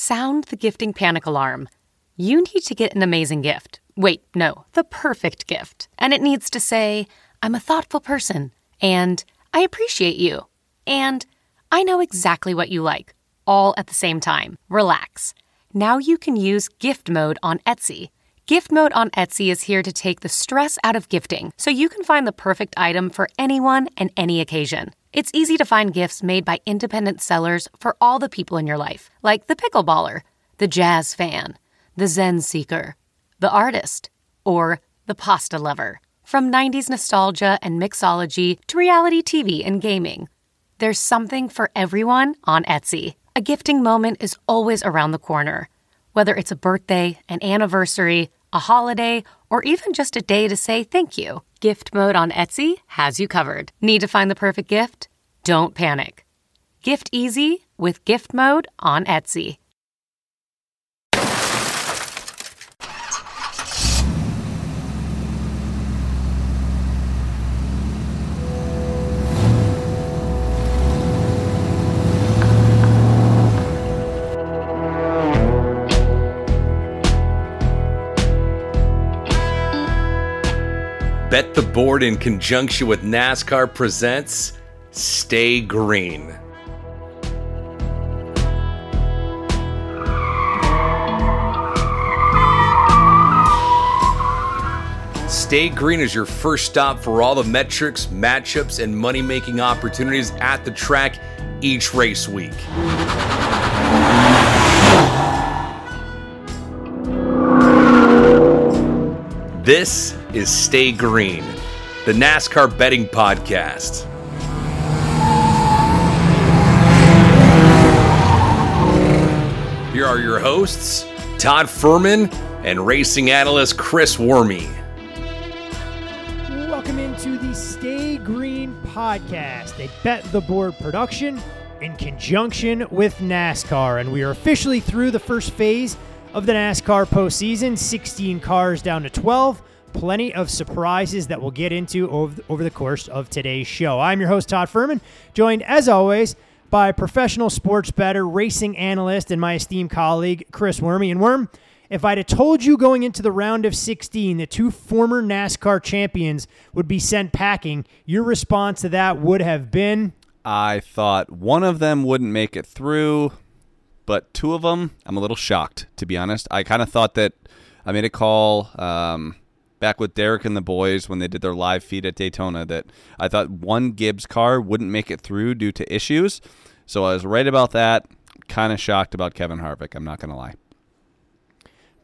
Sound the gifting panic alarm. You need to get an amazing gift. Wait, no, the perfect gift. And it needs to say, I'm a thoughtful person, and I appreciate you, and I know exactly what you like, all at the same time. Relax. Now you can use gift mode on Etsy. Gift Mode on Etsy is here to take the stress out of gifting so you can find the perfect item for anyone and any occasion. It's easy to find gifts made by independent sellers for all the people in your life, like the pickleballer, the jazz fan, the Zen seeker, the artist, or the pasta lover. From 90s nostalgia and mixology to reality TV and gaming, there's something for everyone on Etsy. A gifting moment is always around the corner. Whether it's a birthday, an anniversary, a holiday, or even just a day to say thank you. Gift mode on Etsy has you covered. Need to find the perfect gift? Don't panic. Gift easy with gift mode on Etsy. Bet the Board in conjunction with NASCAR presents Stay Green. Stay Green is your first stop for all the metrics, matchups, and money making opportunities at the track each race week. This is Stay Green, the NASCAR betting podcast. Here are your hosts, Todd Fuhrman and racing analyst Chris Werme. Welcome into the Stay Green podcast, a Bet the Board production in conjunction with NASCAR. And we are officially through the first phase of the NASCAR postseason 16 cars down to 12 plenty of surprises that we'll get into over, over the course of today's show. I'm your host, Todd Fuhrman, joined as always by professional sports bettor, racing analyst, and my esteemed colleague, Chris Werme. And Worm, if I'd have told you going into the round of 16 that two former NASCAR champions would be sent packing, your response to that would have been I thought one of them wouldn't make it through, but two of them, I'm a little shocked, to be honest. I kind of thought that I made a call. Um, back with Derek and the boys when they did their live feed at Daytona that I thought one Gibbs car wouldn't make it through due to issues. So I was right about that. Kind of shocked about Kevin Harvick. I'm not going to lie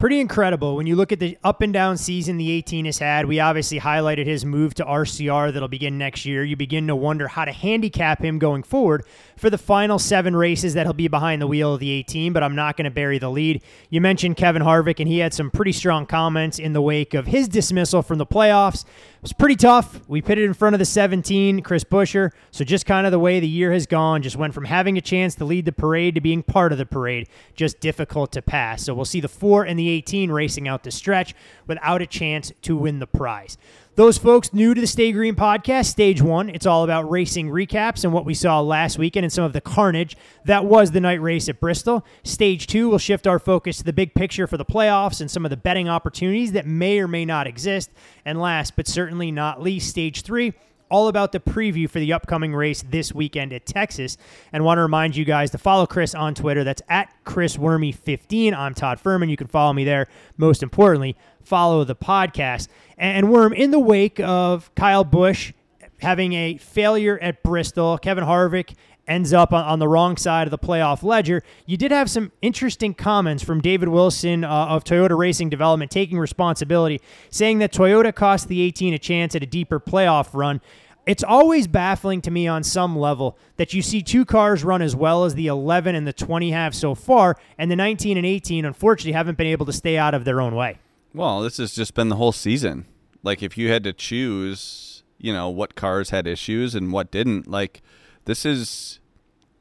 pretty incredible when you look at the up and down season the 18 has had. We obviously highlighted his move to RCR that'll begin next year. You begin to wonder how to handicap him going forward for the final seven races that he'll be behind the wheel of the 18, but I'm not going to bury the lead. You mentioned Kevin Harvick, and he had some pretty strong comments in the wake of his dismissal from the playoffs was pretty tough. We it in front of the 17, Chris Buescher. So just kind of the way the year has gone, just went from having a chance to lead the parade to being part of the parade, just difficult to pass. So we'll see the 4 and the 18 racing out the stretch without a chance to win the prize. Those folks new to the Stay Green podcast, stage one, it's all about racing recaps and what we saw last weekend and some of the carnage that was the night race at Bristol. Stage two, we'll shift our focus to the big picture for the playoffs and some of the betting opportunities that may or may not exist. And last but certainly not least, stage three, all about the preview for the upcoming race this weekend at Texas. And want to remind you guys to follow Chris on Twitter. That's at Chris Werme15. I'm Todd Fuhrman. You can follow me there. Most importantly, follow the podcast. And Worm, in the wake of Kyle Busch having a failure at Bristol, Kevin Harvick ends up on, on, the wrong side of the playoff ledger. You did have some interesting comments from David Wilson uh, of Toyota Racing Development taking responsibility, saying that Toyota cost the 18 a chance at a deeper playoff run. it's always baffling to me on some level that you see two cars run as well as the 11 and the 20 have so far, and the 19 and 18 unfortunately haven't been able to stay out of their own way. Well, this has just been the whole season. Like if you had to choose, you know, what cars had issues and what didn't, like this is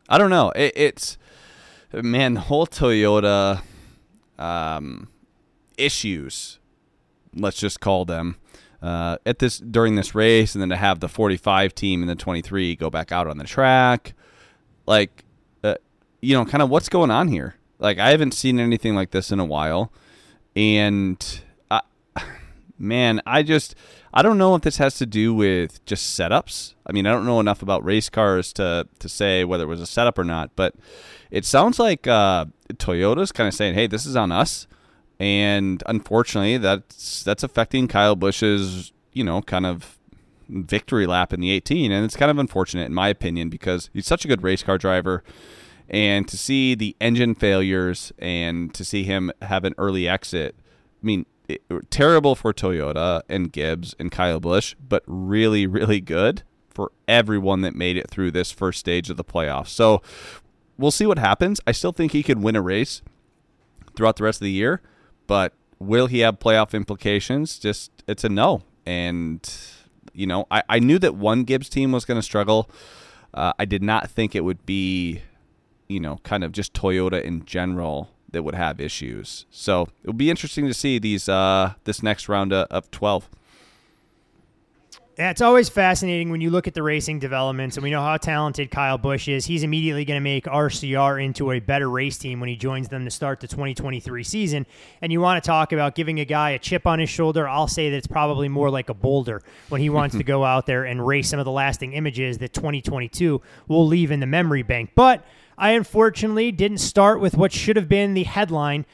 I don't know. It, it's man, the whole Toyota um, issues, let's just call them, uh, at this during this race, and then to have the 45 team and the 23 go back out on the track, like, uh, you know, kind of what's going on here. Like, I haven't seen anything like this in a while, and man, I just. I don't know if this has to do with just setups. I mean, I don't know enough about race cars to to say whether it was a setup or not, but it sounds like uh, Toyota's kind of saying, "Hey, this is on us," and unfortunately, that's that's affecting Kyle Busch's you know kind of victory lap in the 18, and it's kind of unfortunate in my opinion because he's such a good race car driver. And to see the engine failures and to see him have an early exit, I mean, terrible for Toyota and Gibbs and Kyle Busch, but really, really good for everyone that made it through this first stage of the playoffs. So we'll see what happens. I still think he could win a race throughout the rest of the year, but will he have playoff implications? Just it's a no. And you know, I, I knew that one Gibbs team was going to struggle. Uh, I did not think it would be, you know, kind of just Toyota in general that would have issues. So it'll be interesting to see these uh, this next round of 12. Yeah, it's always fascinating when you look at the racing developments, and we know how talented Kyle Busch is. He's immediately going to make RCR into a better race team when he joins them to start the 2023 season. And you want to talk about giving a guy a chip on his shoulder? I'll say that it's probably more like a boulder when he wants to go out there and race some of the lasting images that 2022 will leave in the memory bank. But I unfortunately didn't start with what should have been the headline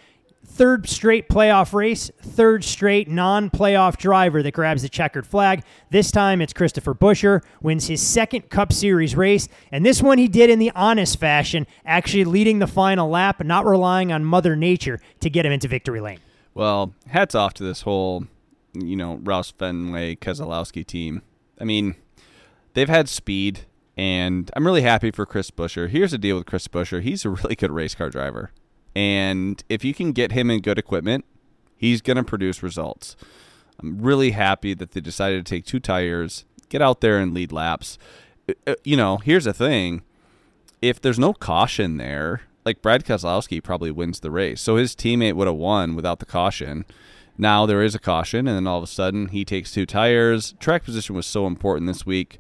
third straight playoff race, third straight non playoff driver that grabs the checkered flag. This time it's Christopher Buescher, wins his second Cup Series race, and this one he did in the honest fashion, actually leading the final lap, not relying on Mother Nature to get him into victory lane. Well, hats off to this whole, you know, Roush Fenway Keselowski team. I mean, they've had speed and I'm really happy for Chris Buescher. Here's the deal with Chris Buescher. He's a really good race car driver. And if you can get him in good equipment, he's going to produce results. I'm really happy that they decided to take two tires, get out there and lead laps. Uh, uh, you know, here's the thing. If there's no caution there, like Brad Keselowski probably wins the race. So his teammate would have won without the caution. Now there is a caution, and then all of a sudden he takes two tires. Track position was so important this week.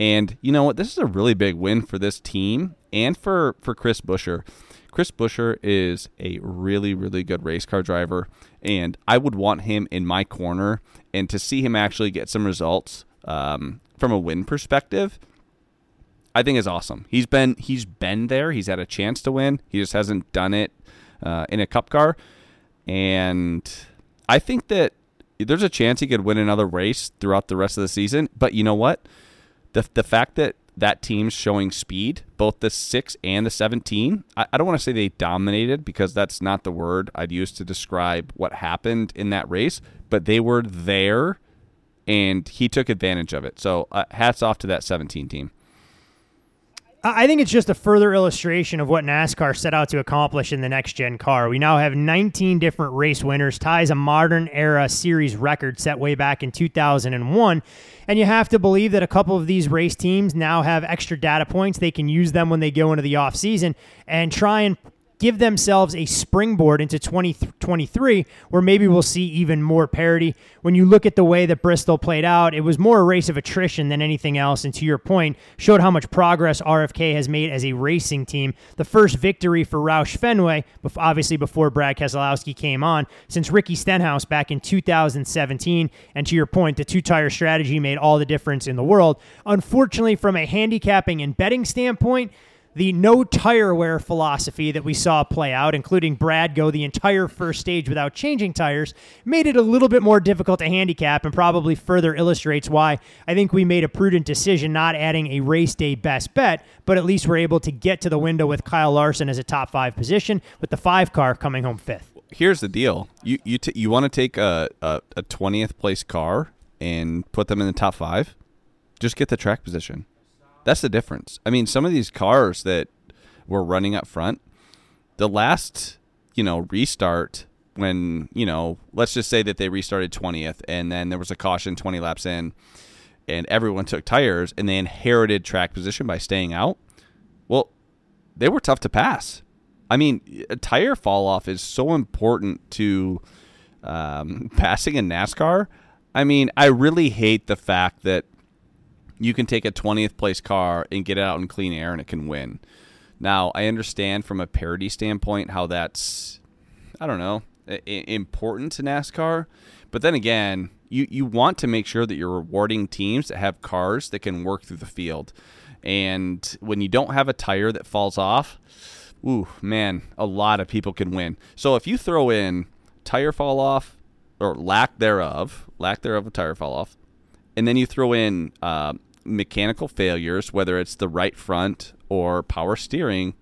And you know what? This is a really big win for this team and for, for Chris Buescher. Chris Buescher is a really, really good race car driver, and I would want him in my corner. And to see him actually get some results um, from a win perspective, I think is awesome. He's been he's been there. He's had a chance to win. He just hasn't done it uh, in a cup car, and I think that there's a chance he could win another race throughout the rest of the season. But you know what? The the fact that that team's showing speed, both the six and the seventeen. I, I don't want to say they dominated because that's not the word I'd use to describe what happened in that race, but they were there, and he took advantage of it. So uh, hats off to that seventeen team. I think it's just a further illustration of what NASCAR set out to accomplish in the next gen car. We now have 19 different race winners, ties a modern era series record set way back in 2001. And you have to believe that a couple of these race teams now have extra data points. They can use them when they go into the offseason and try and give themselves a springboard into 2023 where maybe we'll see even more parity. When you look at the way that Bristol played out, it was more a race of attrition than anything else. And to your point, showed how much progress RFK has made as a racing team. The first victory for Roush Fenway, obviously before Brad Keselowski came on, since Ricky Stenhouse back in 2017. And to your point, the two tire strategy made all the difference in the world. Unfortunately, from a handicapping and betting standpoint, the no tire wear philosophy that we saw play out, including Brad go the entire first stage without changing tires, made it a little bit more difficult to handicap and probably further illustrates why I think we made a prudent decision not adding a race day best bet, but at least we're able to get to the window with Kyle Larson as a top five position, with the five car coming home fifth. Here's the deal: you you t- you want to take a, a a twentieth place car and put them in the top five. Just get the track position. That's the difference. I mean, some of these cars that were running up front, the last, you know, restart when, you know, let's just say that they restarted 20th and then there was a caution 20 laps in and everyone took tires and they inherited track position by staying out. Well, they were tough to pass. I mean, a tire fall off is so important to um, passing in NASCAR. I mean, I really hate the fact that you can take a 20th place car and get it out in clean air and it can win. Now, I understand from a parity standpoint how that's, I don't know, important to NASCAR. But then again, you, you want to make sure that you're rewarding teams that have cars that can work through the field. And when you don't have a tire that falls off, ooh, man, a lot of people can win. So if you throw in tire fall off or lack thereof, lack thereof of tire fall off, and then you throw in uh, mechanical failures, whether it's the right front or power steering,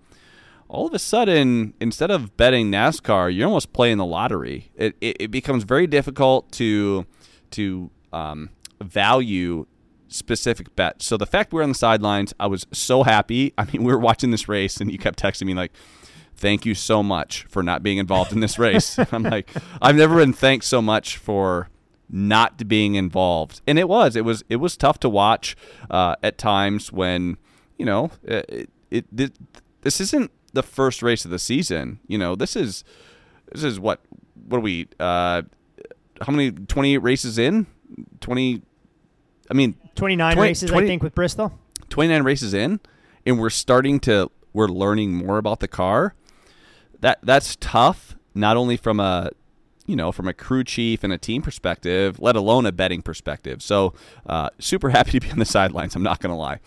all of a sudden, instead of betting NASCAR, you're almost playing the lottery. It, it, it becomes very difficult to to um, value specific bets. So the fact we are on the sidelines, I was so happy. I mean, we were watching this race, and you kept texting me like, "Thank you so much for not being involved in this race." I'm like, I've never been thanked so much for not being involved, and it was it was it was tough to watch uh, at times when you know it, it, it this isn't the first race of the season. You know, this is this is what what are we uh how many 28 races in? 20 I mean 29 20, races 20, I think with Bristol. 29 races in and we're starting to we're learning more about the car. That that's tough not only from a you know, from a crew chief and a team perspective, let alone a betting perspective. So, uh, super happy to be on the sidelines. I'm not going to lie.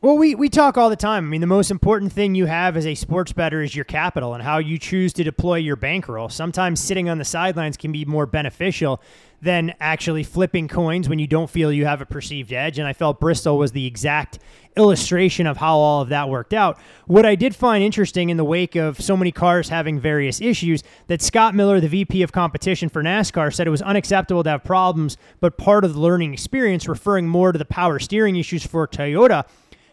Well, we, we talk all the time. I mean, the most important thing you have as a sports better is your capital and how you choose to deploy your bankroll. Sometimes sitting on the sidelines can be more beneficial than actually flipping coins when you don't feel you have a perceived edge. And I felt Bristol was the exact illustration of how all of that worked out. What I did find interesting in the wake of so many cars having various issues, that Scott Miller, the VP of competition for NASCAR, said it was unacceptable to have problems, but part of the learning experience, referring more to the power steering issues for Toyota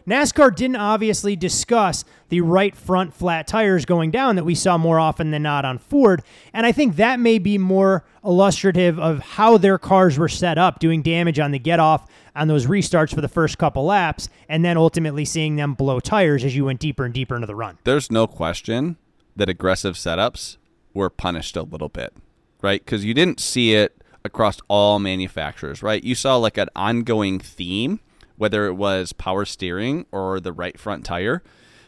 NASCAR didn't obviously discuss the right front flat tires going down that we saw more often than not on Ford. And I think that may be more illustrative of how their cars were set up, doing damage on the get off on those restarts for the first couple laps, and then ultimately seeing them blow tires as you went deeper and deeper into the run. There's no question that aggressive setups were punished a little bit, right? Because you didn't see it across all manufacturers, right? You saw like an ongoing theme whether it was power steering or the right front tire.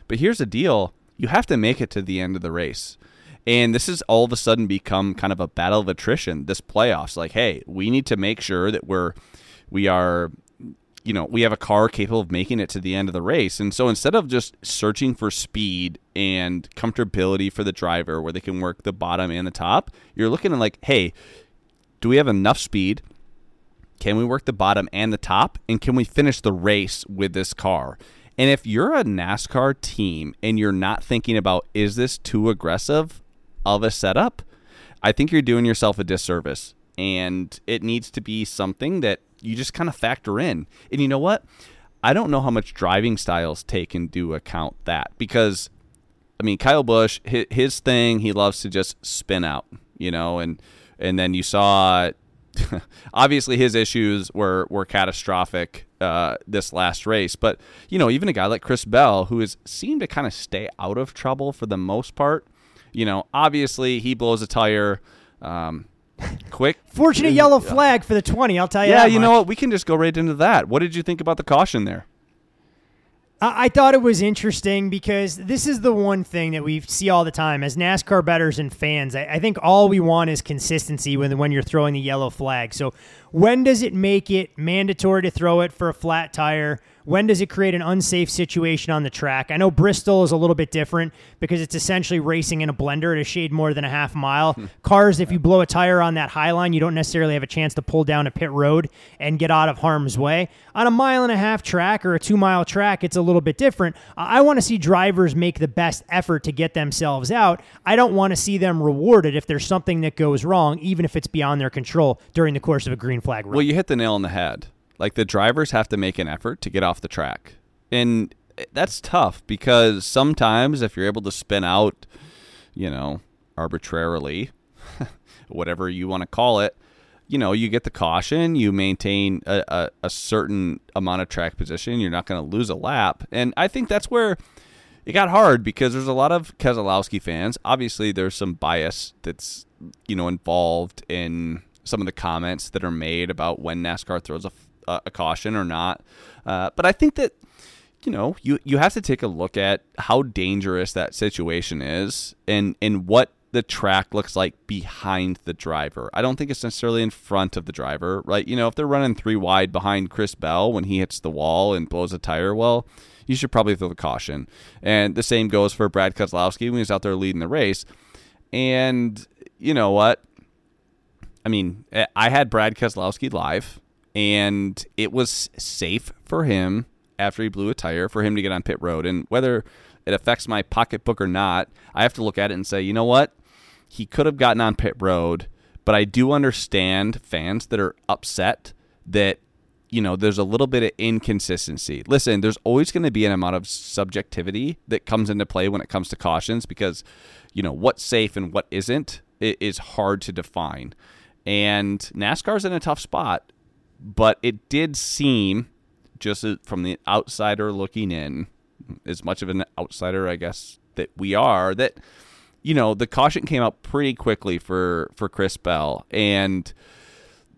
But here's the deal you have to make it to the end of the race. And this has all of a sudden become kind of a battle of attrition, this playoffs. Like, hey, we need to make sure that we're, we are, you know, we have a car capable of making it to the end of the race. And so instead of just searching for speed and comfortability for the driver where they can work the bottom and the top, you're looking at like, hey, do we have enough speed? Can we work the bottom and the top? And can we finish the race with this car? And if you're a NASCAR team and you're not thinking about, is this too aggressive of a setup? I think you're doing yourself a disservice. And it needs to be something that you just kind of factor in. And you know what? I don't know how much driving styles take into account that because, I mean, Kyle Busch, his thing, he loves to just spin out, you know, and and then you saw obviously his issues were were catastrophic uh, this last race. But you know, even a guy like Chris Bell, who has seemed to kind of stay out of trouble for the most part. You know, obviously he blows a tire. Um, quick. Fortunate yellow flag for the 20, I'll tell you. Yeah, you know what? We can just go right into that. What did you think about the caution there? I thought it was interesting because this is the one thing that we see all the time as NASCAR betters and fans. I, I, think all we want is consistency when when you're throwing the yellow flag. So when does it make it mandatory to throw it for a flat tire? When does it create an unsafe situation on the track? I know Bristol is a little bit different because it's essentially racing in a blender at a shade more than a half mile. Hmm. Cars, if you blow a tire on that high line, you don't necessarily have a chance to pull down a pit road and get out of harm's way. On a mile and a half track or a two mile track, it's a little bit different. I want to see drivers make the best effort to get themselves out. I don't want to see them rewarded if there's something that goes wrong, even if it's beyond their control during the course of a green flag run. Well, you hit the nail on the head Like the drivers have to make an effort to get off the track. And that's tough because sometimes if you're able to spin out, you know, arbitrarily, whatever you want to call it, you know, you get the caution, you maintain a, a, a certain amount of track position, you're not going to lose a lap. And I think that's where it got hard because there's a lot of Keselowski fans. Obviously, there's some bias that's, you know, involved in some of the comments that are made about when NASCAR throws a, a caution or not. Uh, but I think that you know, you you have to take a look at how dangerous that situation is and and what the track looks like behind the driver. I don't think it's necessarily in front of the driver, right? You know, if they're running three wide behind Chris Bell when he hits the wall and blows a tire, well, you should probably throw the caution. And the same goes for Brad Keselowski when he's out there leading the race. And you know what? I mean, I had Brad Keselowski live, and it was safe for him after he blew a tire for him to get on pit road. And whether it affects my pocketbook or not, I have to look at it and say, you know what? He could have gotten on pit road, but I do understand fans that are upset that you know there's a little bit of inconsistency. Listen, there's always going to be an amount of subjectivity that comes into play when it comes to cautions because you know what's safe and what isn't is hard to define. And NASCAR's in a tough spot, but it did seem just from the outsider looking in, as much of an outsider, I guess, that we are, that, you know, the caution came out pretty quickly for, for Chris Bell. And,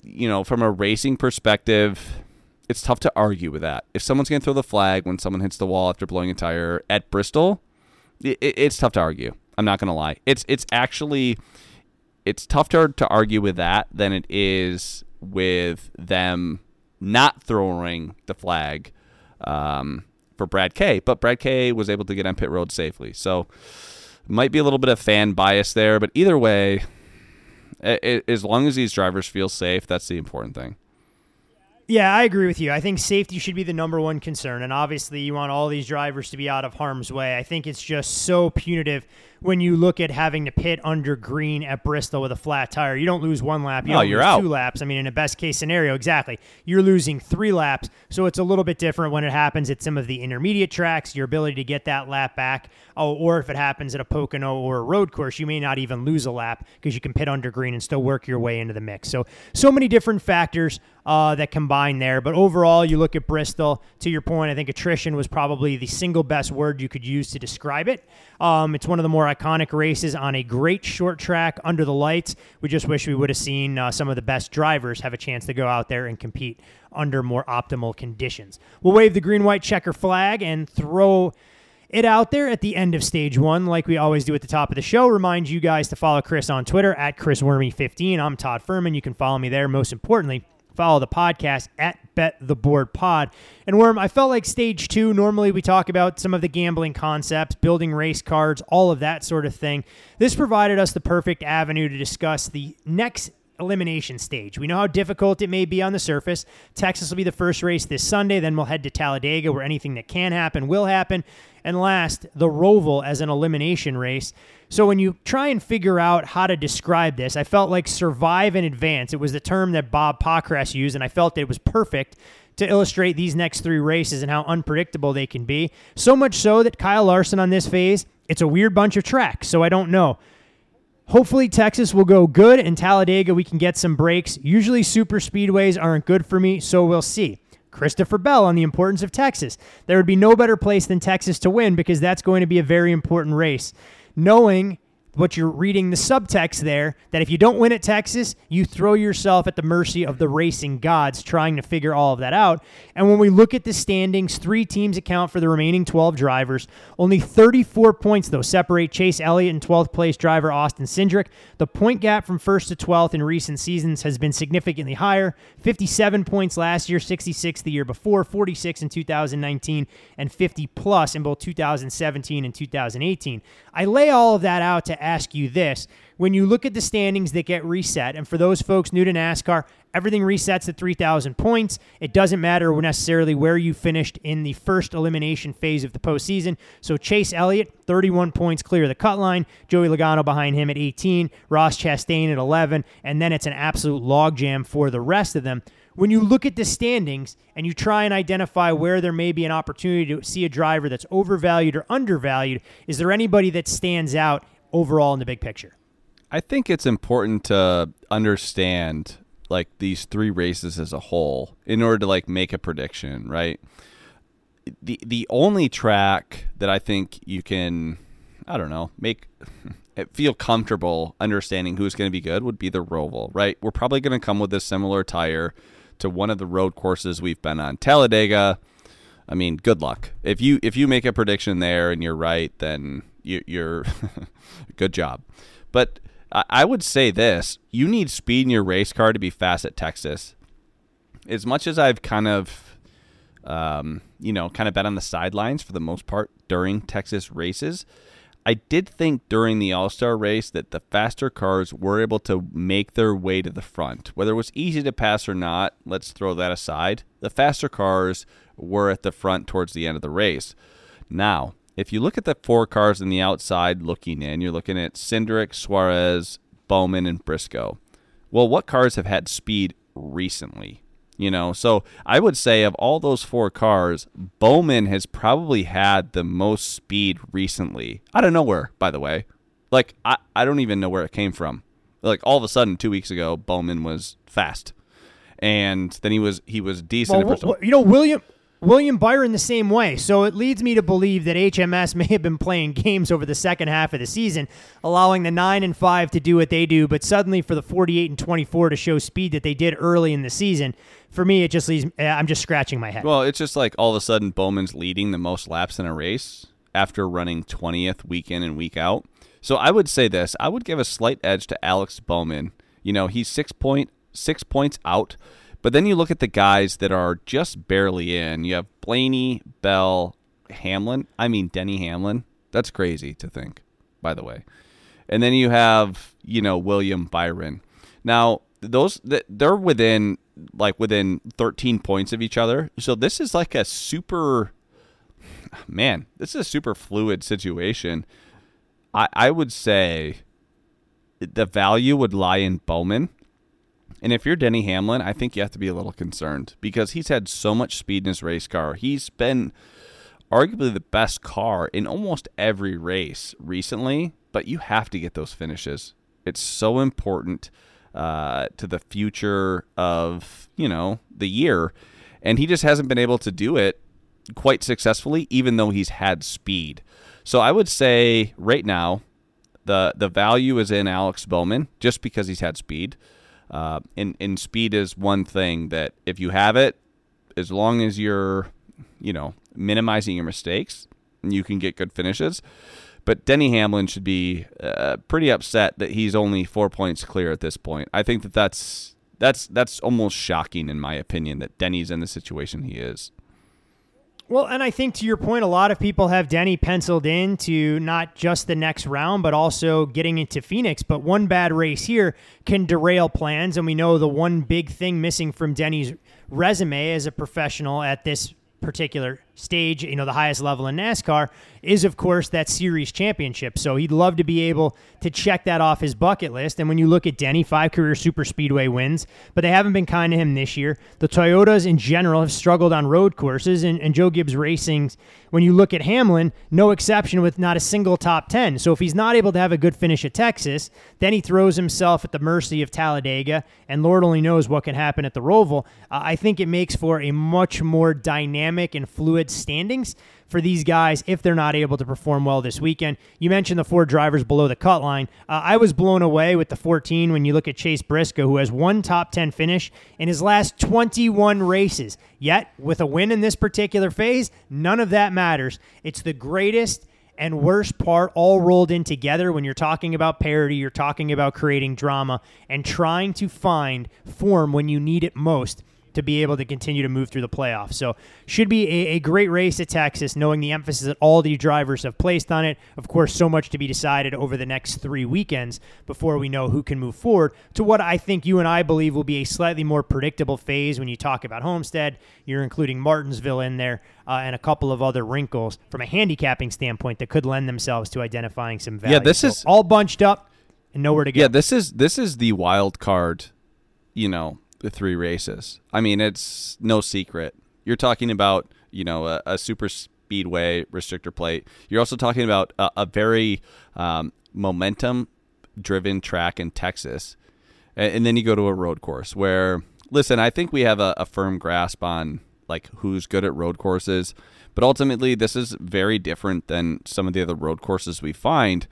you know, from a racing perspective, it's tough to argue with that. If someone's going to throw the flag when someone hits the wall after blowing a tire at Bristol, it, it's tough to argue. I'm not going to lie. It's it's actually it's tougher to argue with that than it is with them not throwing the flag um, for Brad K. But Brad K was able to get on pit road safely. So might be a little bit of fan bias there, but either way, it, as long as these drivers feel safe, that's the important thing. Yeah, I agree with you. I think safety should be the number one concern. And obviously, you want all these drivers to be out of harm's way. I think it's just so punitive when you look at having to pit under green at Bristol with a flat tire. You don't lose one lap, you don't you're lose out. two laps. I mean, in a best case scenario, exactly. You're losing three laps. So it's a little bit different when it happens at some of the intermediate tracks, your ability to get that lap back. Oh, or if it happens at a Pocono or a road course, you may not even lose a lap because you can pit under green and still work your way into the mix. So, so many different factors uh, that combine there. But overall, you look at Bristol, to your point, I think attrition was probably the single best word you could use to describe it. Um, it's one of the more iconic races on a great short track under the lights. We just wish we would have seen uh, some of the best drivers have a chance to go out there and compete under more optimal conditions. We'll wave the green white checker flag and throw it out there at the end of stage one, like we always do at the top of the show. Remind you guys to follow Chris on Twitter at ChrisWerme15. I'm Todd Fuhrman. You can follow me there. Most importantly, Follow the podcast at Bet the Board Pod. And Worm, I felt like stage two, normally we talk about some of the gambling concepts, building race cards, all of that sort of thing. This provided us the perfect avenue to discuss the next elimination stage. We know how difficult it may be on the surface. Texas will be the first race this Sunday. Then we'll head to Talladega, where anything that can happen will happen. And last, the Roval as an elimination race. So when you try and figure out how to describe this, I felt like survive in advance. It was the term that Bob Pockrass used, and I felt it was perfect to illustrate these next three races and how unpredictable they can be. So much so that Kyle Larson on this phase, it's a weird bunch of tracks, so I don't know. Hopefully, Texas will go good, and Talladega, we can get some breaks. Usually, super speedways aren't good for me, so we'll see. Christopher Bell on the importance of Texas. There would be no better place than Texas to win because that's going to be a very important race knowing what you're reading the subtext there that if you don't win at Texas, you throw yourself at the mercy of the racing gods trying to figure all of that out. And when we look at the standings, three teams account for the remaining 12 drivers. Only 34 points, though, separate Chase Elliott and 12th place driver Austin Cindric. The point gap from first to 12th in recent seasons has been significantly higher 57 points last year, 66 the year before, 46 in 2019, and 50 plus in both 2017 and 2018. I lay all of that out to ask you this. When you look at the standings that get reset, and for those folks new to NASCAR, everything resets at 3,000 points. It doesn't matter necessarily where you finished in the first elimination phase of the postseason. So Chase Elliott, 31 points clear of the cut line. Joey Logano behind him at 18. Ross Chastain at 11. And then it's an absolute logjam for the rest of them when you look at the standings and you try and identify where there may be an opportunity to see a driver that's overvalued or undervalued, is there anybody that stands out overall in the big picture? I think it's important to understand like these three races as a whole in order to like make a prediction, right? The the only track that I think you can I don't know, make it feel comfortable understanding who's going to be good would be the Roval, right? We're probably going to come with a similar tire to one of the road courses we've been on. Talladega, I mean, good luck. If you if you make a prediction there and you're right, then you, you're good job. But I would say this: you need speed in your race car to be fast at Texas. As much as I've kind of, um, you know, kind of been on the sidelines for the most part during Texas races, I did think during the All Star race that the faster cars were able to make their way to the front. Whether it was easy to pass or not, let's throw that aside. The faster cars were at the front towards the end of the race. Now, if you look at the four cars in the outside looking in, you're looking at Cindric, Suarez, Bowman, and Briscoe. Well, what cars have had speed recently? You know, so I would say of all those four cars, Bowman has probably had the most speed recently. Out of nowhere, by the way. Like, I, I don't even know where it came from. Like all of a sudden, two weeks ago, Bowman was fast. And then he was he was decent. Well, you know, William William Byron the same way. So it leads me to believe that HMS may have been playing games over the second half of the season, allowing the 9 and 5 to do what they do, but suddenly for the 48 and 24 to show speed that they did early in the season. For me, it just leaves eh, I'm just scratching my head. Well, it's just like all of a sudden Bowman's leading the most laps in a race after running 20th week in and week out. So I would say this, I would give a slight edge to Alex Bowman. You know, he's 6 point 6 points out but then you look at the guys that are just barely in. You have Blaney, Bell, Hamlin. I mean, Denny Hamlin. That's crazy to think, by the way. And then you have, you know, William Byron. Now, those they're within like within 13 points of each other. So this is like a super man, this is a super fluid situation. I I would say the value would lie in Bowman and if you're Denny Hamlin, I think you have to be a little concerned because he's had so much speed in his race car. He's been arguably the best car in almost every race recently, but you have to get those finishes. It's so important uh, to the future of, you know, the year. And he just hasn't been able to do it quite successfully, even though he's had speed. So I would say right now, the the value is in Alex Bowman just because he's had speed. Uh, and, and speed is one thing that if you have it, as long as you're, you know, minimizing your mistakes, you can get good finishes. But Denny Hamlin should be uh, pretty upset that he's only four points clear at this point. I think that that's that's that's almost shocking in my opinion that Denny's in the situation he is. Well, and I think to your point, a lot of people have Denny penciled in to not just the next round, but also getting into Phoenix. But one bad race here can derail plans. And we know the one big thing missing from Denny's resume as a professional at this particular stage, you know, the highest level in NASCAR, is of course that series championship. So he'd love to be able to check that off his bucket list. And when you look at Denny, five career super speedway wins, but they haven't been kind to him this year. The Toyotas in general have struggled on road courses, and, and Joe Gibbs Racing's, when you look at Hamlin, no exception with not a single top 10. So if he's not able to have a good finish at Texas, then he throws himself at the mercy of Talladega, and Lord only knows what can happen at the Roval. Uh, I think it makes for a much more dynamic and fluid good standings for these guys if they're not able to perform well this weekend. You mentioned the four drivers below the cut line. Uh, I was blown away with the 14 when you look at Chase Briscoe, who has one top 10 finish in his last 21 races. Yet, with a win in this particular phase, none of that matters. It's the greatest and worst part all rolled in together when you're talking about parity, you're talking about creating drama and trying to find form when you need it most to be able to continue to move through the playoffs. So, should be a, a great race at Texas, knowing the emphasis that all the drivers have placed on it. Of course, so much to be decided over the next three weekends before we know who can move forward to what I think you and I believe will be a slightly more predictable phase when you talk about Homestead. You're including Martinsville in there uh, and a couple of other wrinkles from a handicapping standpoint that could lend themselves to identifying some value. Yeah, this So is- all bunched up and nowhere to go. Yeah, this is this is the wild card, you know, the three races. I mean, it's no secret. You're talking about, you know, a, a super speedway restrictor plate. You're also talking about a, a very um, momentum driven track in Texas. And, and then you go to a road course where, listen, I think we have a, a firm grasp on like who's good at road courses, but ultimately this is very different than some of the other road courses we find.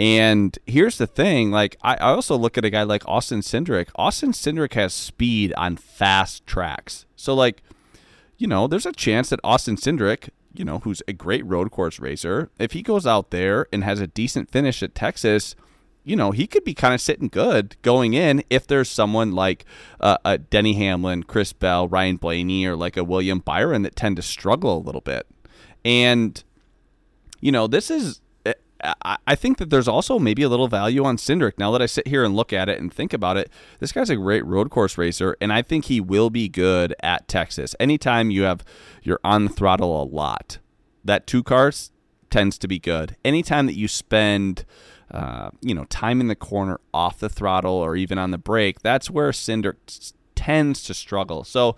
And here's the thing: like I, I also look at a guy like Austin Cindric. Austin Cindric has speed on fast tracks, so like, you know, there's a chance that Austin Cindric, you know, who's a great road course racer, if he goes out there and has a decent finish at Texas, you know, he could be kind of sitting good going in if there's someone like uh, a Denny Hamlin, Chris Bell, Ryan Blaney, or like a William Byron that tend to struggle a little bit. And, you know, this is, I think that there's also maybe a little value on Cindric. Now that I sit here and look at it and think about it, this guy's a great road course racer, and I think he will be good at Texas. Anytime you have, you're on the throttle a lot, that two cars tends to be good. Anytime that you spend, uh, you know, time in the corner off the throttle or even on the brake, that's where Cinder s- tends to struggle. So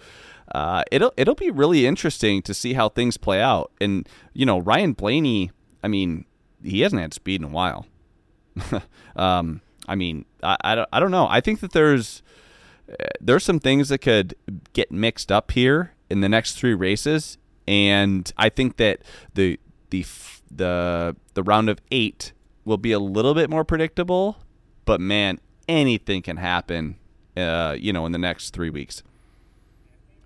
uh, it'll it'll be really interesting to see how things play out. And you know, Ryan Blaney, I mean, he hasn't had speed in a while. um, I mean, I, I don't I don't know. I think that there's uh, there's some things that could get mixed up here in the next three races, and I think that the the the the round of eight will be a little bit more predictable. But man, anything can happen, uh, you know, in the next three weeks.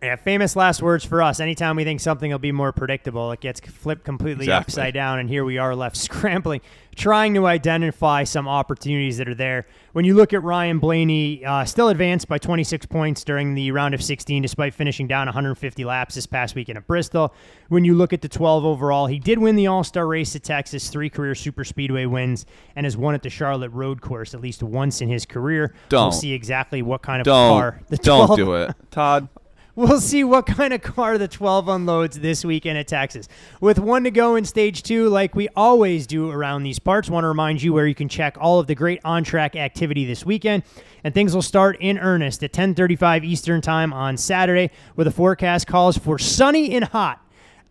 Yeah, famous last words for us. Anytime we think something will be more predictable, it gets flipped completely Exactly. upside down, and here we are left scrambling, trying to identify some opportunities that are there. When you look at Ryan Blaney, uh, still advanced by 26 points during the round of 16, despite finishing down 150 laps this past weekend at Bristol. When you look at the 12 overall, he did win the All Star race at Texas, three career Super Speedway wins, and has won at the Charlotte Road Course at least once in his career. We'll Don't. see exactly what kind of Don't car the 12. don't do it, Todd. We'll see what kind of car the 12 unloads this weekend at Texas. With one to go in stage two, like we always do around these parts, want to remind you where you can check all of the great on-track activity this weekend. And things will start in earnest at 10:35 Eastern Time on Saturday, where the forecast calls for sunny and hot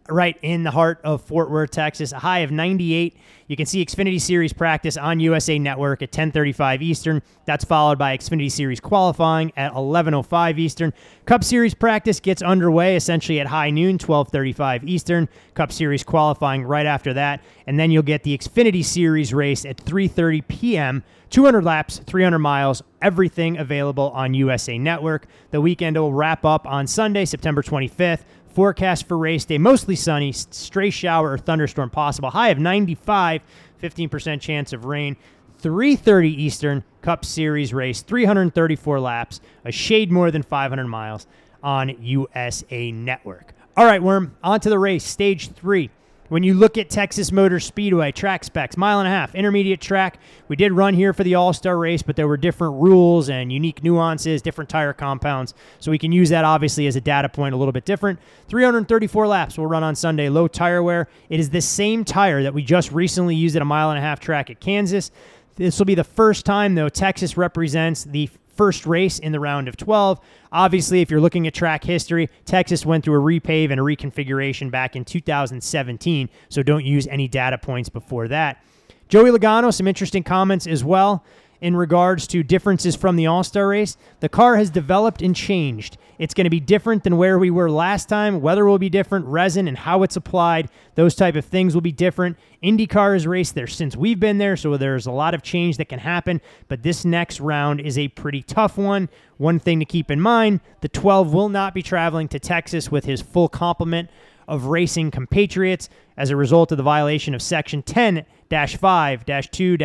right in the heart of Fort Worth, Texas. A high of 98. You can see Xfinity Series practice on USA Network at 10:35 Eastern. That's followed by Xfinity Series qualifying at 11:05 Eastern. Cup Series practice gets underway essentially at high noon, 12:35 Eastern. Cup Series qualifying right after that, and then you'll get the Xfinity Series race at 3:30 p.m. 200 laps, 300 miles, everything available on USA Network. The weekend will wrap up on Sunday, September 25th. Forecast for race day mostly sunny, stray shower or thunderstorm possible. High of 95, 15% chance of rain. 3:30 Eastern Cup Series race, 334 laps, a shade more than 500 miles on USA Network. All right, Worm, on to the race, stage 3. When you look at Texas Motor Speedway track specs, mile and a half, intermediate track. We did run here for the All Star race, but there were different rules and unique nuances, different tire compounds. So we can use that obviously as a data point a little bit different. 334 laps will run on Sunday, low tire wear. It is the same tire that we just recently used at a mile and a half track at Kansas. This will be the first time, though, Texas represents the first race in the round of 12. Obviously, if you're looking at track history, Texas went through a repave and a reconfiguration back in 2017, so don't use any data points before that. Joey Logano, some interesting comments as well in regards to differences from the All Star race. The car has developed and changed. It's going to be different than where we were last time. Weather will be different, resin and how it's applied, those type of things will be different. IndyCar has raced there since we've been there, so there's a lot of change that can happen. But this next round is a pretty tough one. One thing to keep in mind the 12 will not be traveling to Texas with his full complement of racing compatriots as a result of the violation of Section 10 5 2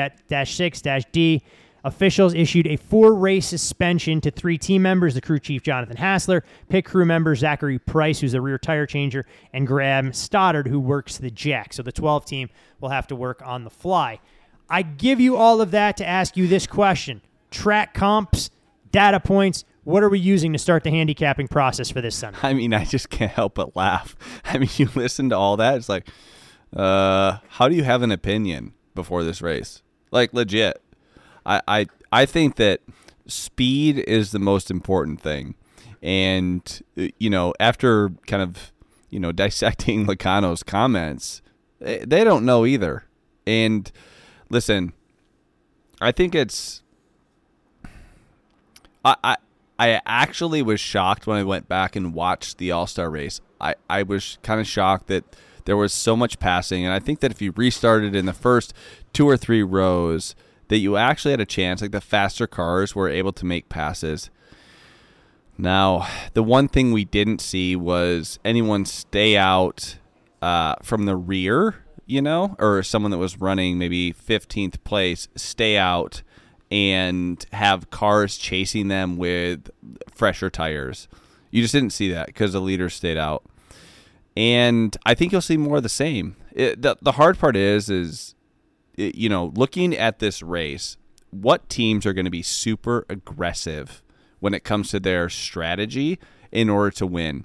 6 D Officials issued a four race suspension to three team members the crew chief Jonathan Hassler, pit crew member Zachary Price, who's a rear tire changer, and Graham Stoddard, who works the jack. So the 12 team will have to work on the fly. I give you all of that to ask you this question track comps, data points. What are we using to start the handicapping process for this Sunday? I mean, I just can't help but laugh. I mean, you listen to all that, it's like, uh, how do you have an opinion before this race? Like legit. I, I I think that speed is the most important thing. And you know, after kind of, you know, dissecting Logano's comments, they, they don't know either. And listen, I think it's I, I I actually was shocked when I went back and watched the All Star race. I, I was kind of shocked that there was so much passing, and I think that if you restarted in the first two or three rows, that you actually had a chance. Like the faster cars were able to make passes. Now, the one thing we didn't see was anyone stay out uh, from the rear, you know, or someone that was running maybe 15th place stay out and have cars chasing them with fresher tires. You just didn't see that because the leaders stayed out. And I think you'll see more of the same. It, the, the hard part is, is you know, looking at this race, what teams are going to be super aggressive when it comes to their strategy in order to win?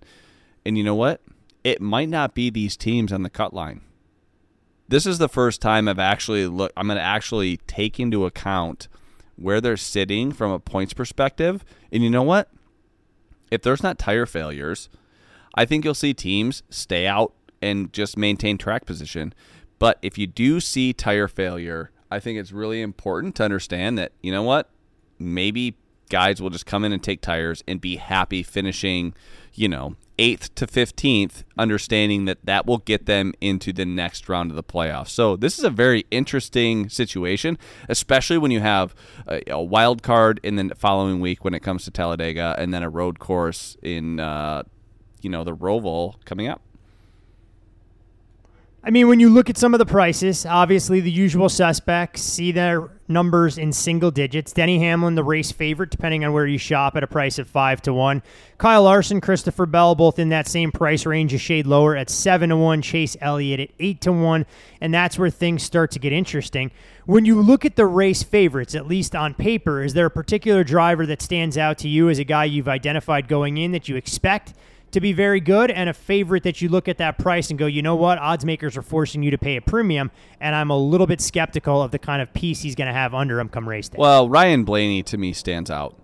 And you know what? It might not be these teams on the cut line. This is the first time I've actually look. I'm going to actually take into account where they're sitting from a points perspective. And you know what? If there's not tire failures, I think you'll see teams stay out and just maintain track position. But if you do see tire failure, I think it's really important to understand that, you know what? Maybe guys will just come in and take tires and be happy finishing, you know, 8th to 15th, understanding that that will get them into the next round of the playoffs. So this is a very interesting situation, especially when you have a, a wild card in the following week when it comes to Talladega and then a road course in, uh, you know, the Roval coming up. I mean, when you look at some of the prices, obviously the usual suspects see their numbers in single digits. Denny Hamlin, the race favorite, depending on where you shop, at a price of five to one. Kyle Larson, Christopher Bell, both in that same price range, a shade lower at seven to one. Chase Elliott at eight to one, and that's where things start to get interesting. When you look at the race favorites, at least on paper, is there a particular driver that stands out to you as a guy you've identified going in that you expect? To be very good and a favorite that you look at that price and go, you know what, odds makers are forcing you to pay a premium, and I'm a little bit skeptical of the kind of piece he's going to have under him come race day. Well, Ryan Blaney to me stands out.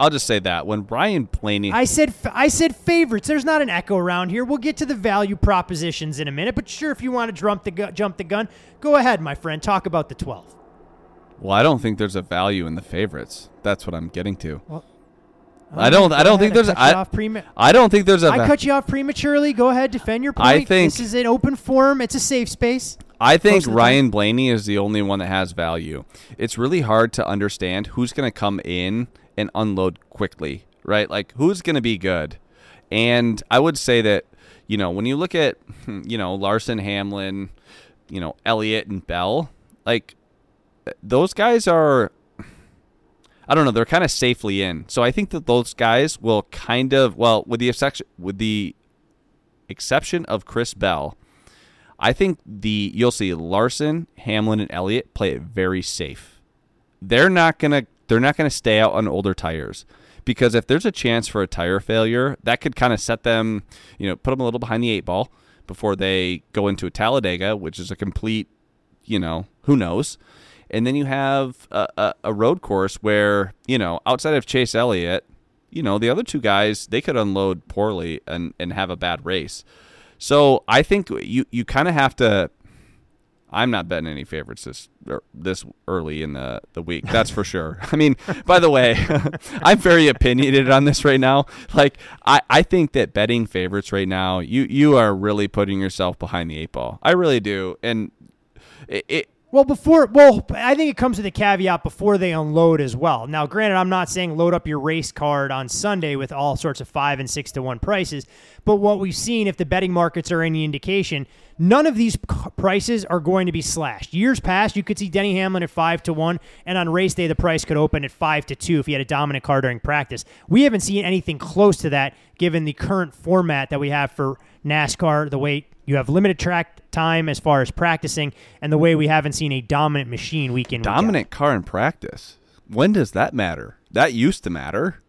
I'll just say that when Ryan Blaney, I said I said favorites. There's not an echo around here. We'll get to the value propositions in a minute, but sure, if you want to jump the gu- jump the gun, go ahead, my friend. Talk about the 12. Well, I don't think there's a value in the favorites. That's what I'm getting to. Well, I don't. I don't think there's. I, I, I don't think there's a. I cut you off prematurely. Go ahead, defend your point. I think this is an open forum. It's a safe space. I think Ryan Blaney is the only one that has value. It's really hard to understand who's going to come in and unload quickly, right? Like who's going to be good. And I would say that you know when you look at you know Larson, Hamlin, you know Elliott and Bell, like those guys are I don't know, they're kind of safely in. So I think that those guys will kind of well, with the exception with the exception of Chris Bell, I think the you'll see Larson, Hamlin, and Elliott play it very safe. They're not gonna they're not gonna stay out on older tires because if there's a chance for a tire failure, that could kind of set them, you know, put them a little behind the eight ball before they go into a Talladega, which is a complete, you know, who knows and then you have a, a, a, road course where you know outside of Chase Elliott, you know the other two guys they could unload poorly and and have a bad race. So I think you you kind of have to. I'm not betting any favorites this er, this early in the, the week. That's for sure. I mean, by the way, I'm very opinionated on this right now. Like, I, I think that betting favorites right now, you you are really putting yourself behind the eight ball. I really do, and it, it well, before, well, I think it comes with a caveat before they unload as well. Now, granted, I'm not saying load up your race card on Sunday with all sorts of five and six to one prices, but what we've seen, if the betting markets are any indication, None of these prices are going to be slashed. Years past, you could see Denny Hamlin at five to one, and on race day, the price could open at five to two if he had a dominant car during practice. We haven't seen anything close to that given the current format that we have for NASCAR, the way you have limited track time as far as practicing, and the way we haven't seen a dominant machine week in dominant week car in practice. When does that matter? That used to matter.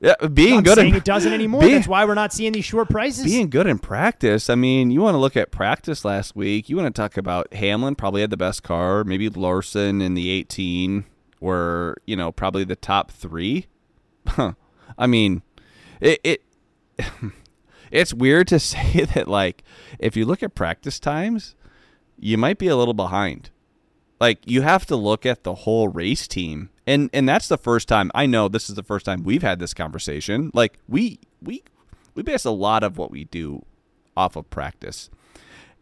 Yeah, being I'm good. Saying in, it doesn't anymore. Being, That's why we're not seeing these short prices. Being good in practice. I mean, you want to look at practice last week. You want to talk about Hamlin probably had the best car. Maybe Larson in the 18 were you know probably the top three. I mean, it, it it's weird to say that like if you look at practice times, you might be a little behind. Like you have to look at the whole race team. And and that's the first time I know this is the first time we've had this conversation. Like we we we base a lot of what we do off of practice.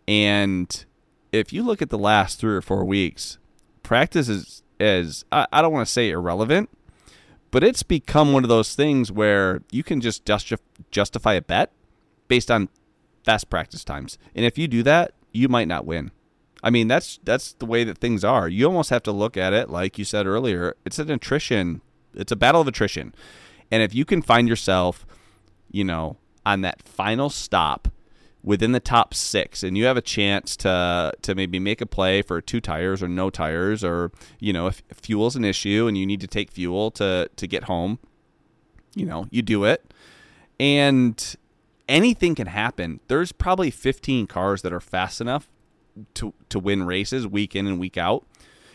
And if you look at the last 3 or 4 weeks, practice is is I, I don't want to say irrelevant, but it's become one of those things where you can just justify a bet based on fast practice times. And if you do that, you might not win. I mean, that's that's the way that things are. You almost have to look at it like you said earlier. It's an attrition. It's a battle of attrition. And if you can find yourself, you know, on that final stop within the top 6 and you have a chance to to maybe make a play for two tires or no tires or, you know, if fuel's an issue and you need to take fuel to to get home, you know, you do it. And anything can happen. There's probably 15 cars that are fast enough to to win races week in and week out,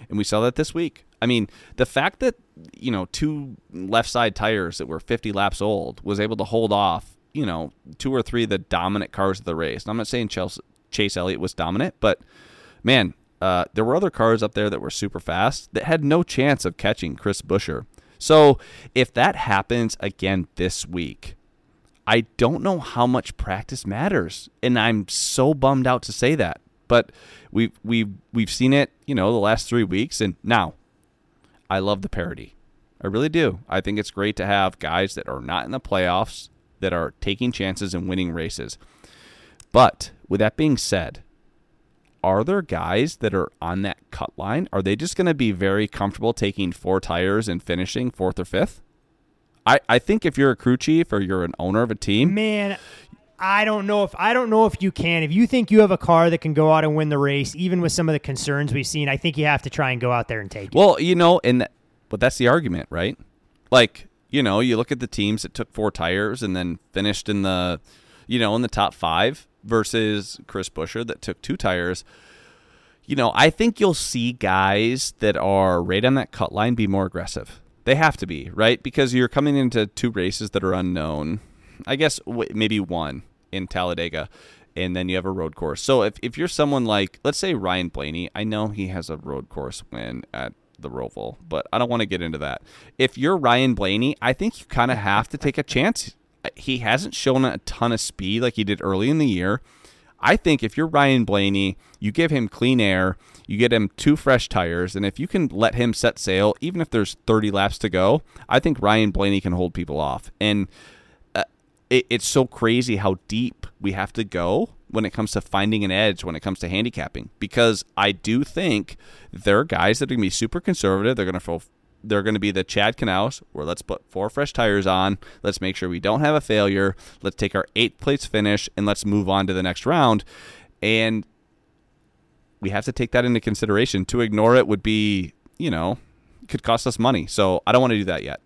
and we saw that this week. I mean, the fact that you know two left side tires that were 50 laps old was able to hold off you know two or three of the dominant cars of the race. And I'm not saying Chelsea, Chase Elliott was dominant, but man, uh, there were other cars up there that were super fast that had no chance of catching Chris Buescher. So if that happens again this week, I don't know how much practice matters, and I'm so bummed out to say that. But we we we've seen it, you know, the last three weeks, and now I love the parity. I really do. I think it's great to have guys that are not in the playoffs that are taking chances and winning races. But with that being said, are there guys that are on that cut line? Are they just going to be very comfortable taking four tires and finishing fourth or fifth? I, I think if you're a crew chief or you're an owner of a team, man, I don't know if I don't know if you can. If you think you have a car that can go out and win the race, even with some of the concerns we've seen, I think you have to try and go out there and take it. Well, you know, and that, but that's the argument, right? Like, you know, you look at the teams that took four tires and then finished in the, you know, in the top five versus Chris Buescher that took two tires. You know, I think you'll see guys that are right on that cut line be more aggressive. They have to be, right? Because you're coming into two races that are unknown. I guess w- maybe one in Talladega, and then you have a road course. So if, if you're someone like, let's say Ryan Blaney, I know he has a road course win at the Roval, but I don't want to get into that. If you're Ryan Blaney, I think you kind of have to take a chance. He hasn't shown a ton of speed like he did early in the year. I think if you're Ryan Blaney, you give him clean air, you get him two fresh tires, and if you can let him set sail, even if there's 30 laps to go, I think Ryan Blaney can hold people off. And uh, it, it's so crazy how deep we have to go when it comes to finding an edge when it comes to handicapping because I do think there are guys that are going to be super conservative. They're going to they're going to be the Chad Knaus, where let's put four fresh tires on. Let's make sure we don't have a failure. Let's take our eighth place finish and let's move on to the next round. And we have to take that into consideration. To ignore it would be, you know, could cost us money. So I don't want to do that yet.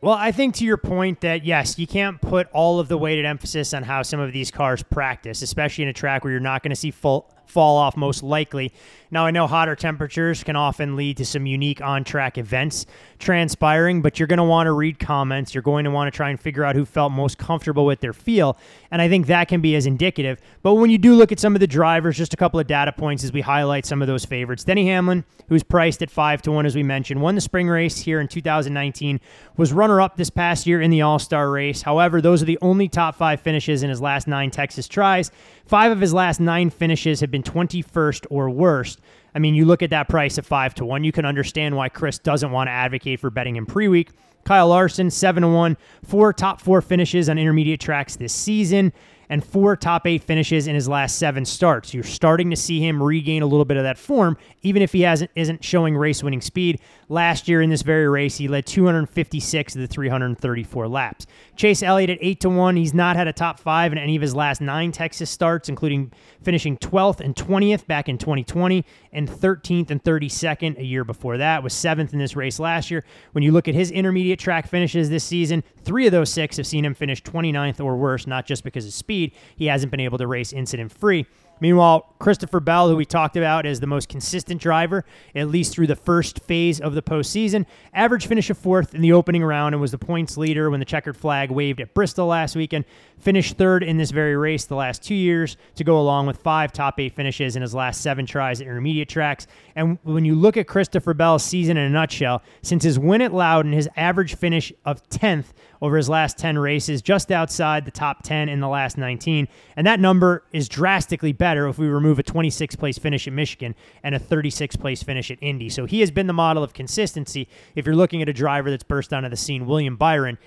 Well, I think to your point that yes, you can't put all of the weighted emphasis on how some of these cars practice, especially in a track where you're not going to see full fall off most likely. Now, I know hotter temperatures can often lead to some unique on track events transpiring, but you're going to want to read comments. You're going to want to try and figure out who felt most comfortable with their feel. And I think that can be as indicative. But when you do look at some of the drivers, just a couple of data points as we highlight some of those favorites. Denny Hamlin, who's priced at 5 to 1, as we mentioned, won the spring race here in 2019, was runner up this past year in the All Star race. However, those are the only top five finishes in his last nine Texas tries. Five of his last nine finishes have been 21st or worse. I mean, you look at that price at five to one, you can understand why Chris doesn't want to advocate for betting him pre-week. Kyle Larson, seven to one, four top four finishes on intermediate tracks this season. And four top eight finishes in his last seven starts. You're starting to see him regain a little bit of that form, even if he hasn't isn't showing race winning speed. Last year in this very race, he led 256 of the 334 laps. Chase Elliott at 8 to 1. He's not had a top five in any of his last nine Texas starts, including finishing 12th and 20th back in 2020 and 13th and 32nd a year before that. Was seventh in this race last year. When you look at his intermediate track finishes this season, three of those six have seen him finish 29th or worse, not just because of speed. He hasn't been able to race incident free. Meanwhile, Christopher Bell, who we talked about as the most consistent driver, at least through the first phase of the postseason, average finish of fourth in the opening round and was the points leader when the checkered flag waved at Bristol last weekend. Finished third in this very race the last two years to go along with five top eight finishes in his last seven tries at intermediate tracks. And when you look at Christopher Bell's season in a nutshell, since his win at Loudon, his average finish of 10th over his last 10 races, just outside the top 10 in the last 19. And that number is drastically better if we remove a 26th place finish at Michigan and a 36th place finish at Indy. So he has been the model of consistency if you're looking at a driver that's burst onto the scene. William Byron,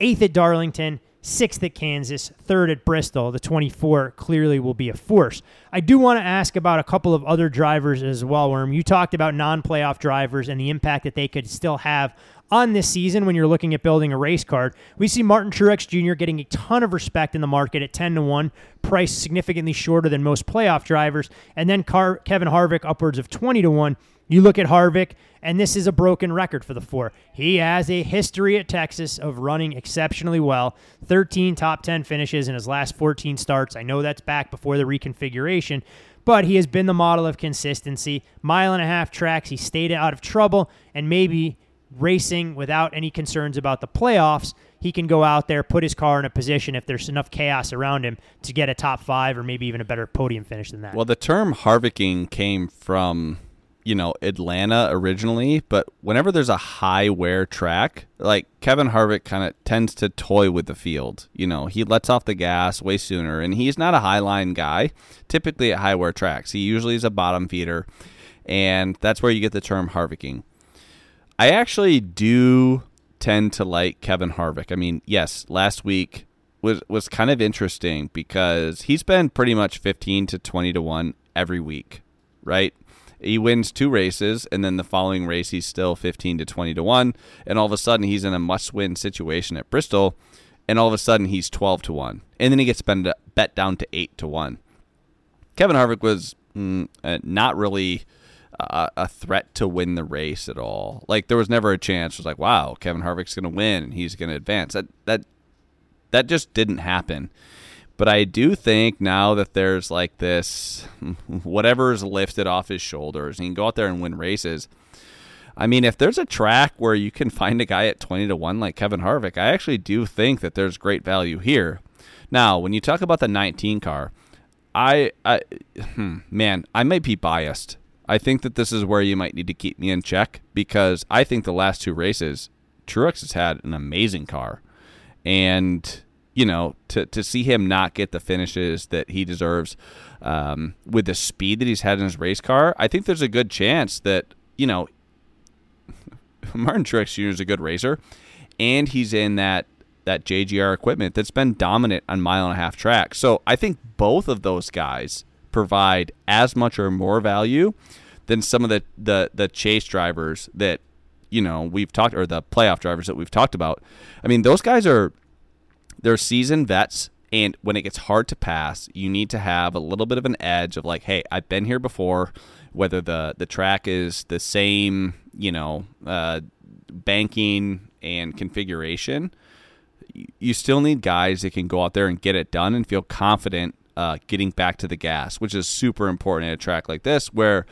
eighth at Darlington, sixth at Kansas, third at Bristol. The 24 clearly will be a force. I do want to ask about a couple of other drivers as well, Worm. You talked about non playoff drivers and the impact that they could still have on this season when you're looking at building a race card. We see Martin Truex Jr. getting a ton of respect in the market at 10 to 1, priced significantly shorter than most playoff drivers, and then Car- Kevin Harvick upwards of 20 to 1. You look at Harvick, and this is a broken record for the four. He has a history at Texas of running exceptionally well 13 top 10 finishes in his last 14 starts. I know that's back before the reconfiguration, but he has been the model of consistency. Mile and a half tracks, he stayed out of trouble, and maybe racing without any concerns about the playoffs, he can go out there, put his car in a position if there's enough chaos around him to get a top five or maybe even a better podium finish than that. Well, the term Harvicking came from, you know, Atlanta originally, but whenever there's a high wear track, like Kevin Harvick kind of tends to toy with the field. You know, he lets off the gas way sooner, and he's not a high line guy typically at high wear tracks. He usually is a bottom feeder, and that's where you get the term Harvicking. I actually do tend to like Kevin Harvick. I mean, yes, last week was was kind of interesting because he's been pretty much 15 to 20 to 1 every week, right? He wins two races and then the following race he's still 15 to 20 to 1 and all of a sudden he's in a must-win situation at Bristol and all of a sudden he's 12 to 1 and then he gets bet down to 8 to 1. Kevin Harvick was mm, uh, not really a, a, threat to win the race at all. Like there was never a chance. It was like, wow, Kevin Harvick's going to win and he's going to advance. That that that just didn't happen. But I do think now that there's like this, whatever is lifted off his shoulders, and he can go out there and win races. I mean, if there's a track where you can find a guy at 20 to 1 like Kevin Harvick, I actually do think that there's great value here. Now, when you talk about the 19 car, I, I hmm, man, I might be biased I think that this is where you might need to keep me in check because I think the last two races, Truex has had an amazing car. And, you know, to, to see him not get the finishes that he deserves um, with the speed that he's had in his race car, I think there's a good chance that, you know, Martin Truex Jr. is a good racer and he's in that that JGR equipment that's been dominant on mile and a half tracks. So I think both of those guys provide as much or more value than some of the, the, the chase drivers that you know we've talked or the playoff drivers that we've talked about. I mean, those guys are they're seasoned vets and when it gets hard to pass, you need to have a little bit of an edge of like, hey, I've been here before. Whether the the track is the same, you know, uh, banking and configuration, you still need guys that can go out there and get it done and feel confident uh, getting back to the gas, which is super important in a track like this, where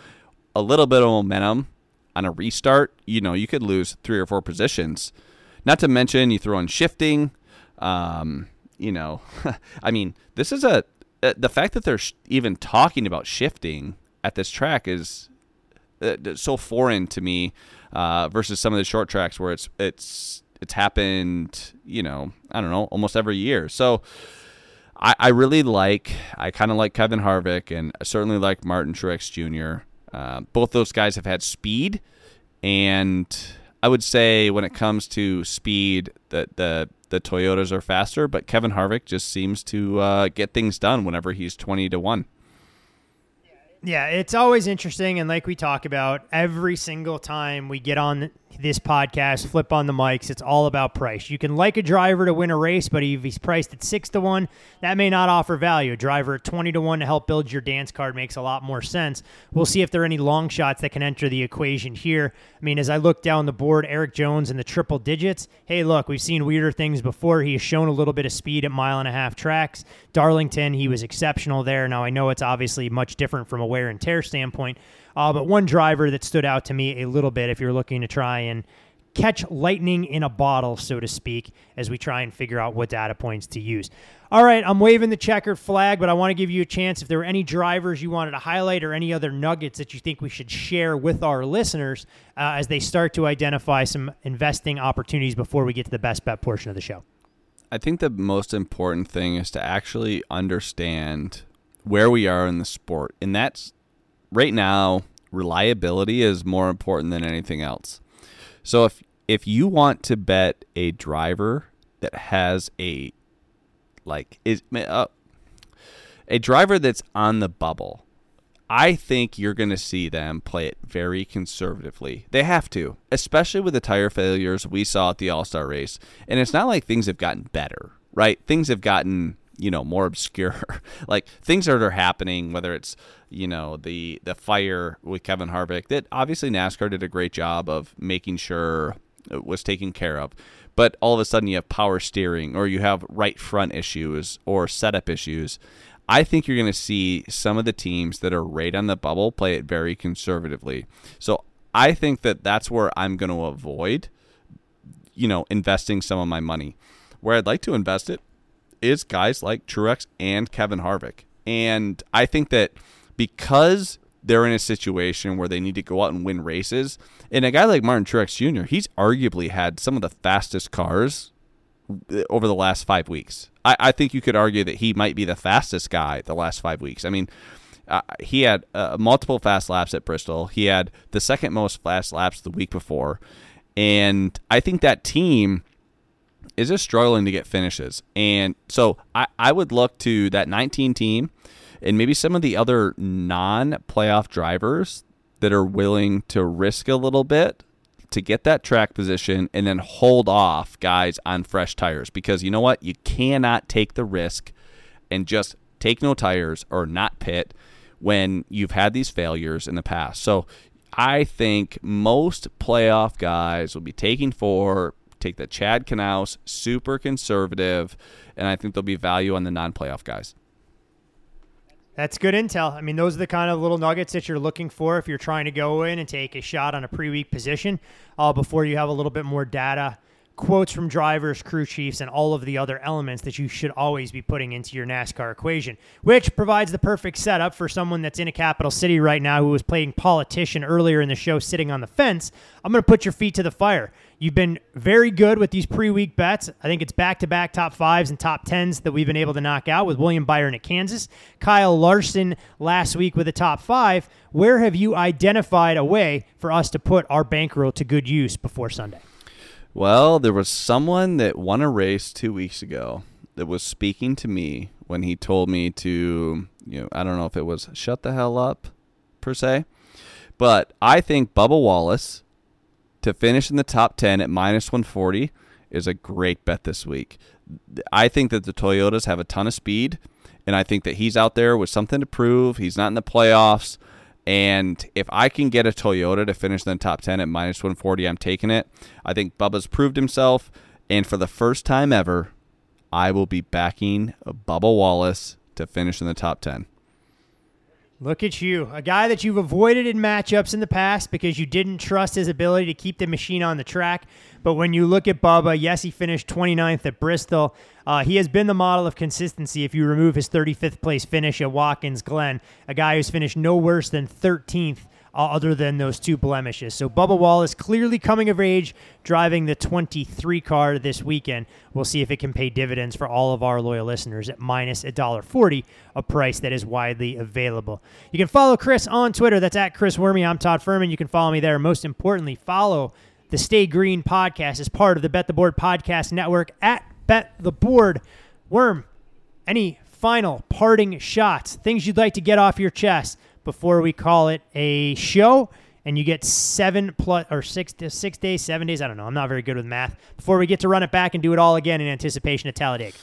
a little bit of momentum on a restart, you know, you could lose three or four positions. Not to mention, you throw in shifting. Um, you know, I mean, this is a uh, the fact that they're sh- even talking about shifting at this track is uh, so foreign to me uh, versus some of the short tracks where it's it's it's happened. You know, I don't know, almost every year. So I, I really like, I kind of like Kevin Harvick and I certainly like Martin Truex Jr. Uh, both those guys have had speed, and I would say when it comes to speed, the the the Toyotas are faster, but Kevin Harvick just seems to uh, get things done whenever he's 20 to 1. Yeah, it's always interesting. And like we talk about, every single time we get on this podcast, flip on the mics, it's all about price. You can like a driver to win a race, but if he's priced at six to one, that may not offer value. A driver at 20 to one to help build your dance card makes a lot more sense. We'll see if there are any long shots that can enter the equation here. I mean, as I look down the board, Eric Jones in the triple digits. Hey, look, we've seen weirder things before. He has shown a little bit of speed at mile and a half tracks. Darlington, he was exceptional there. Now, I know it's obviously much different from a wear and tear standpoint. Uh, but one driver that stood out to me a little bit, if you're looking to try and catch lightning in a bottle, so to speak, as we try and figure out what data points to use. All right, I'm waving the checkered flag, but I want to give you a chance if there were any drivers you wanted to highlight or any other nuggets that you think we should share with our listeners uh, as they start to identify some investing opportunities before we get to the best bet portion of the show. I think the most important thing is to actually understand where we are in the sport. And that's right now, reliability is more important than anything else. So if if you want to bet a driver that has a like is uh, a driver that's on the bubble, I think you're going to see them play it very conservatively. They have to, especially with the tire failures we saw at the All Star race. And it's not like things have gotten better, right? Things have gotten you know more obscure like things that are happening whether it's you know the the fire with Kevin Harvick that obviously NASCAR did a great job of making sure it was taken care of. But all of a sudden you have power steering or you have right front issues or setup issues. I think you're going to see some of the teams that are right on the bubble play it very conservatively. So I think that that's where I'm going to avoid you know investing some of my money. Where I'd like to invest it is guys like Truex and Kevin Harvick. And I think that because they're in a situation where they need to go out and win races, and a guy like Martin Truex Jr., he's arguably had some of the fastest cars over the last five weeks. I, I think you could argue that he might be the fastest guy the last five weeks. I mean, uh, he had uh, multiple fast laps at Bristol. He had the second most fast laps the week before. And I think that team is just struggling to get finishes. And so I, I would look to that 19 team and maybe some of the other non playoff drivers that are willing to risk a little bit to get that track position and then hold off guys on fresh tires because you know what? You cannot take the risk and just take no tires or not pit when you've had these failures in the past. So I think most playoff guys will be taking four, take the Chad Knaus, super conservative, and I think there'll be value on the non-playoff guys. That's good intel. I mean, those are the kind of little nuggets that you're looking for if you're trying to go in and take a shot on a pre-week position uh, before you have a little bit more data quotes from drivers, crew chiefs, and all of the other elements that you should always be putting into your NASCAR equation, which provides the perfect setup for someone that's in a capital city right now who was playing politician earlier in the show, sitting on the fence. I'm going to put your feet to the fire. You've been very good with these pre week bets. I think it's back to back top fives and top tens that we've been able to knock out with William Byron at Kansas, Kyle Larson last week with a top five. Where have you identified a way for us to put our bankroll to good use before Sunday? Well, there was someone that won a race two weeks ago that was speaking to me when he told me to, you know, I don't know if it was shut the hell up per se, but I think Bubba Wallace to finish in the top 10 at minus 140 is a great bet this week. I think that the Toyotas have a ton of speed, and I think that he's out there with something to prove. He's not in the playoffs. And if I can get a Toyota to finish in the top 10 at minus 140, I'm taking it. I think Bubba's proved himself. And for the first time ever, I will be backing Bubba Wallace to finish in the top 10. Look at you, a guy that you've avoided in matchups in the past because you didn't trust his ability to keep the machine on the track. But when you look at Bubba, yes, he finished 29th at Bristol. Uh, he has been the model of consistency if you remove his 35th place finish at Watkins Glen, a guy who's finished no worse than 13th uh, other than those two blemishes. So Bubba Wallace clearly coming of age, driving the 23 car this weekend. We'll see if it can pay dividends for all of our loyal listeners at minus $1.40, a price that is widely available. You can follow Chris on Twitter. That's at Chris Werme. I'm Todd Fuhrman. You can follow me there. Most importantly, follow the Stay Green podcast as part of the Bet the Board podcast network at Bet the board. Worm, any final parting shots, things you'd like to get off your chest before we call it a show? And you get seven plus or six six days, seven days. I don't know. I'm not very good with math. Before we get to run it back and do it all again in anticipation of Talladega.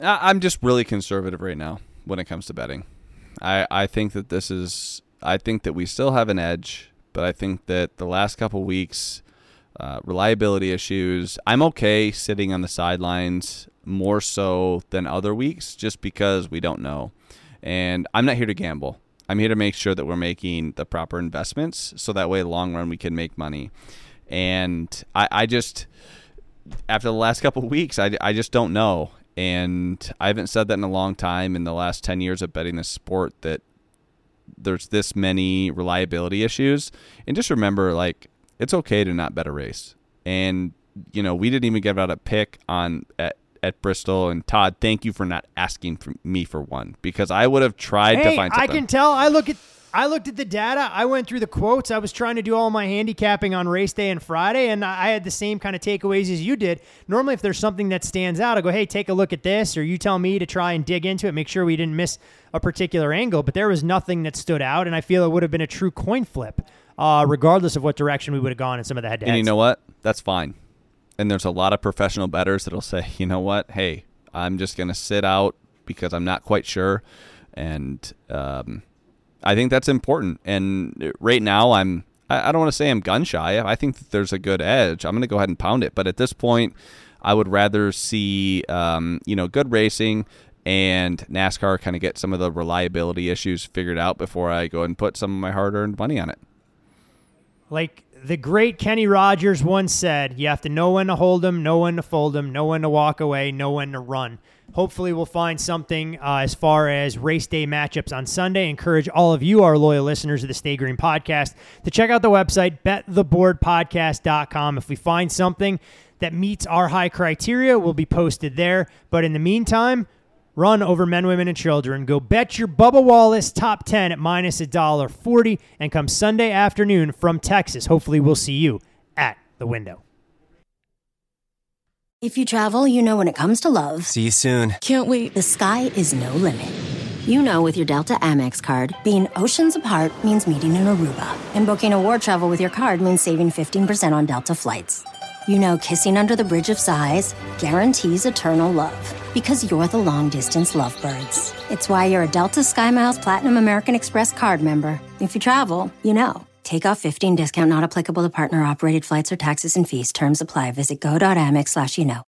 I'm just really conservative right now when it comes to betting. I, I think that this is I think that we still have an edge, but I think that the last couple weeks, uh, reliability issues. I'm okay sitting on the sidelines more so than other weeks, just because we don't know, and I'm not here to gamble. I'm here to make sure that we're making the proper investments, so that way, long run, we can make money. And I, I just after the last couple weeks, I, I just don't know. And I haven't said that in a long time in the last 10 years of betting this sport that there's this many reliability issues. And just remember, like, it's okay to not bet a race. And, you know, we didn't even give out a pick on at, at Bristol. And Todd, thank you for not asking for me for one because I would have tried hey, to find something. I can tell. I look at I looked at the data. I went through the quotes. I was trying to do all my handicapping on race day and Friday, and I had the same kind of takeaways as you did. Normally, if there's something that stands out, I go, hey, take a look at this, or you tell me to try and dig into it, make sure we didn't miss a particular angle. But there was nothing that stood out, and I feel it would have been a true coin flip, uh, regardless of what direction we would have gone in some of the head to And you know what? That's fine. And there's a lot of professional bettors that'll say, you know what? Hey, I'm just going to sit out because I'm not quite sure. And, um, I think that's important. And right now, I'm I, don't want to say I'm gun shy. I think that there's a good edge. I'm going to go ahead and pound it. But at this point, I would rather see um, you know good racing and NASCAR kind of get some of the reliability issues figured out before I go and put some of my hard earned money on it. Like the great Kenny Rogers once said, you have to know when to hold them, know when to fold them, know when to walk away, know when to run. Hopefully, we'll find something uh, as far as race day matchups on Sunday. Encourage all of you, our loyal listeners of the Stay Green podcast, to check out the website, bettheboardpodcast.com. If we find something that meets our high criteria, will be posted there. But in the meantime, run over men, women, and children. Go bet your Bubba Wallace top 10 at minus a dollar 40 and come Sunday afternoon from Texas. Hopefully, we'll see you at the window. If you travel, you know when it comes to love. See you soon. Can't wait. The sky is no limit. You know with your Delta Amex card, being oceans apart means meeting in Aruba, and booking a war travel with your card means saving 15% on Delta flights. You know kissing under the bridge of sighs guarantees eternal love because you're the long distance lovebirds. It's why you're a Delta SkyMiles Platinum American Express card member. If you travel, you know. Take off 15 discount not applicable to partner operated flights or taxes and fees. Terms apply. Visit go.amex slash you know.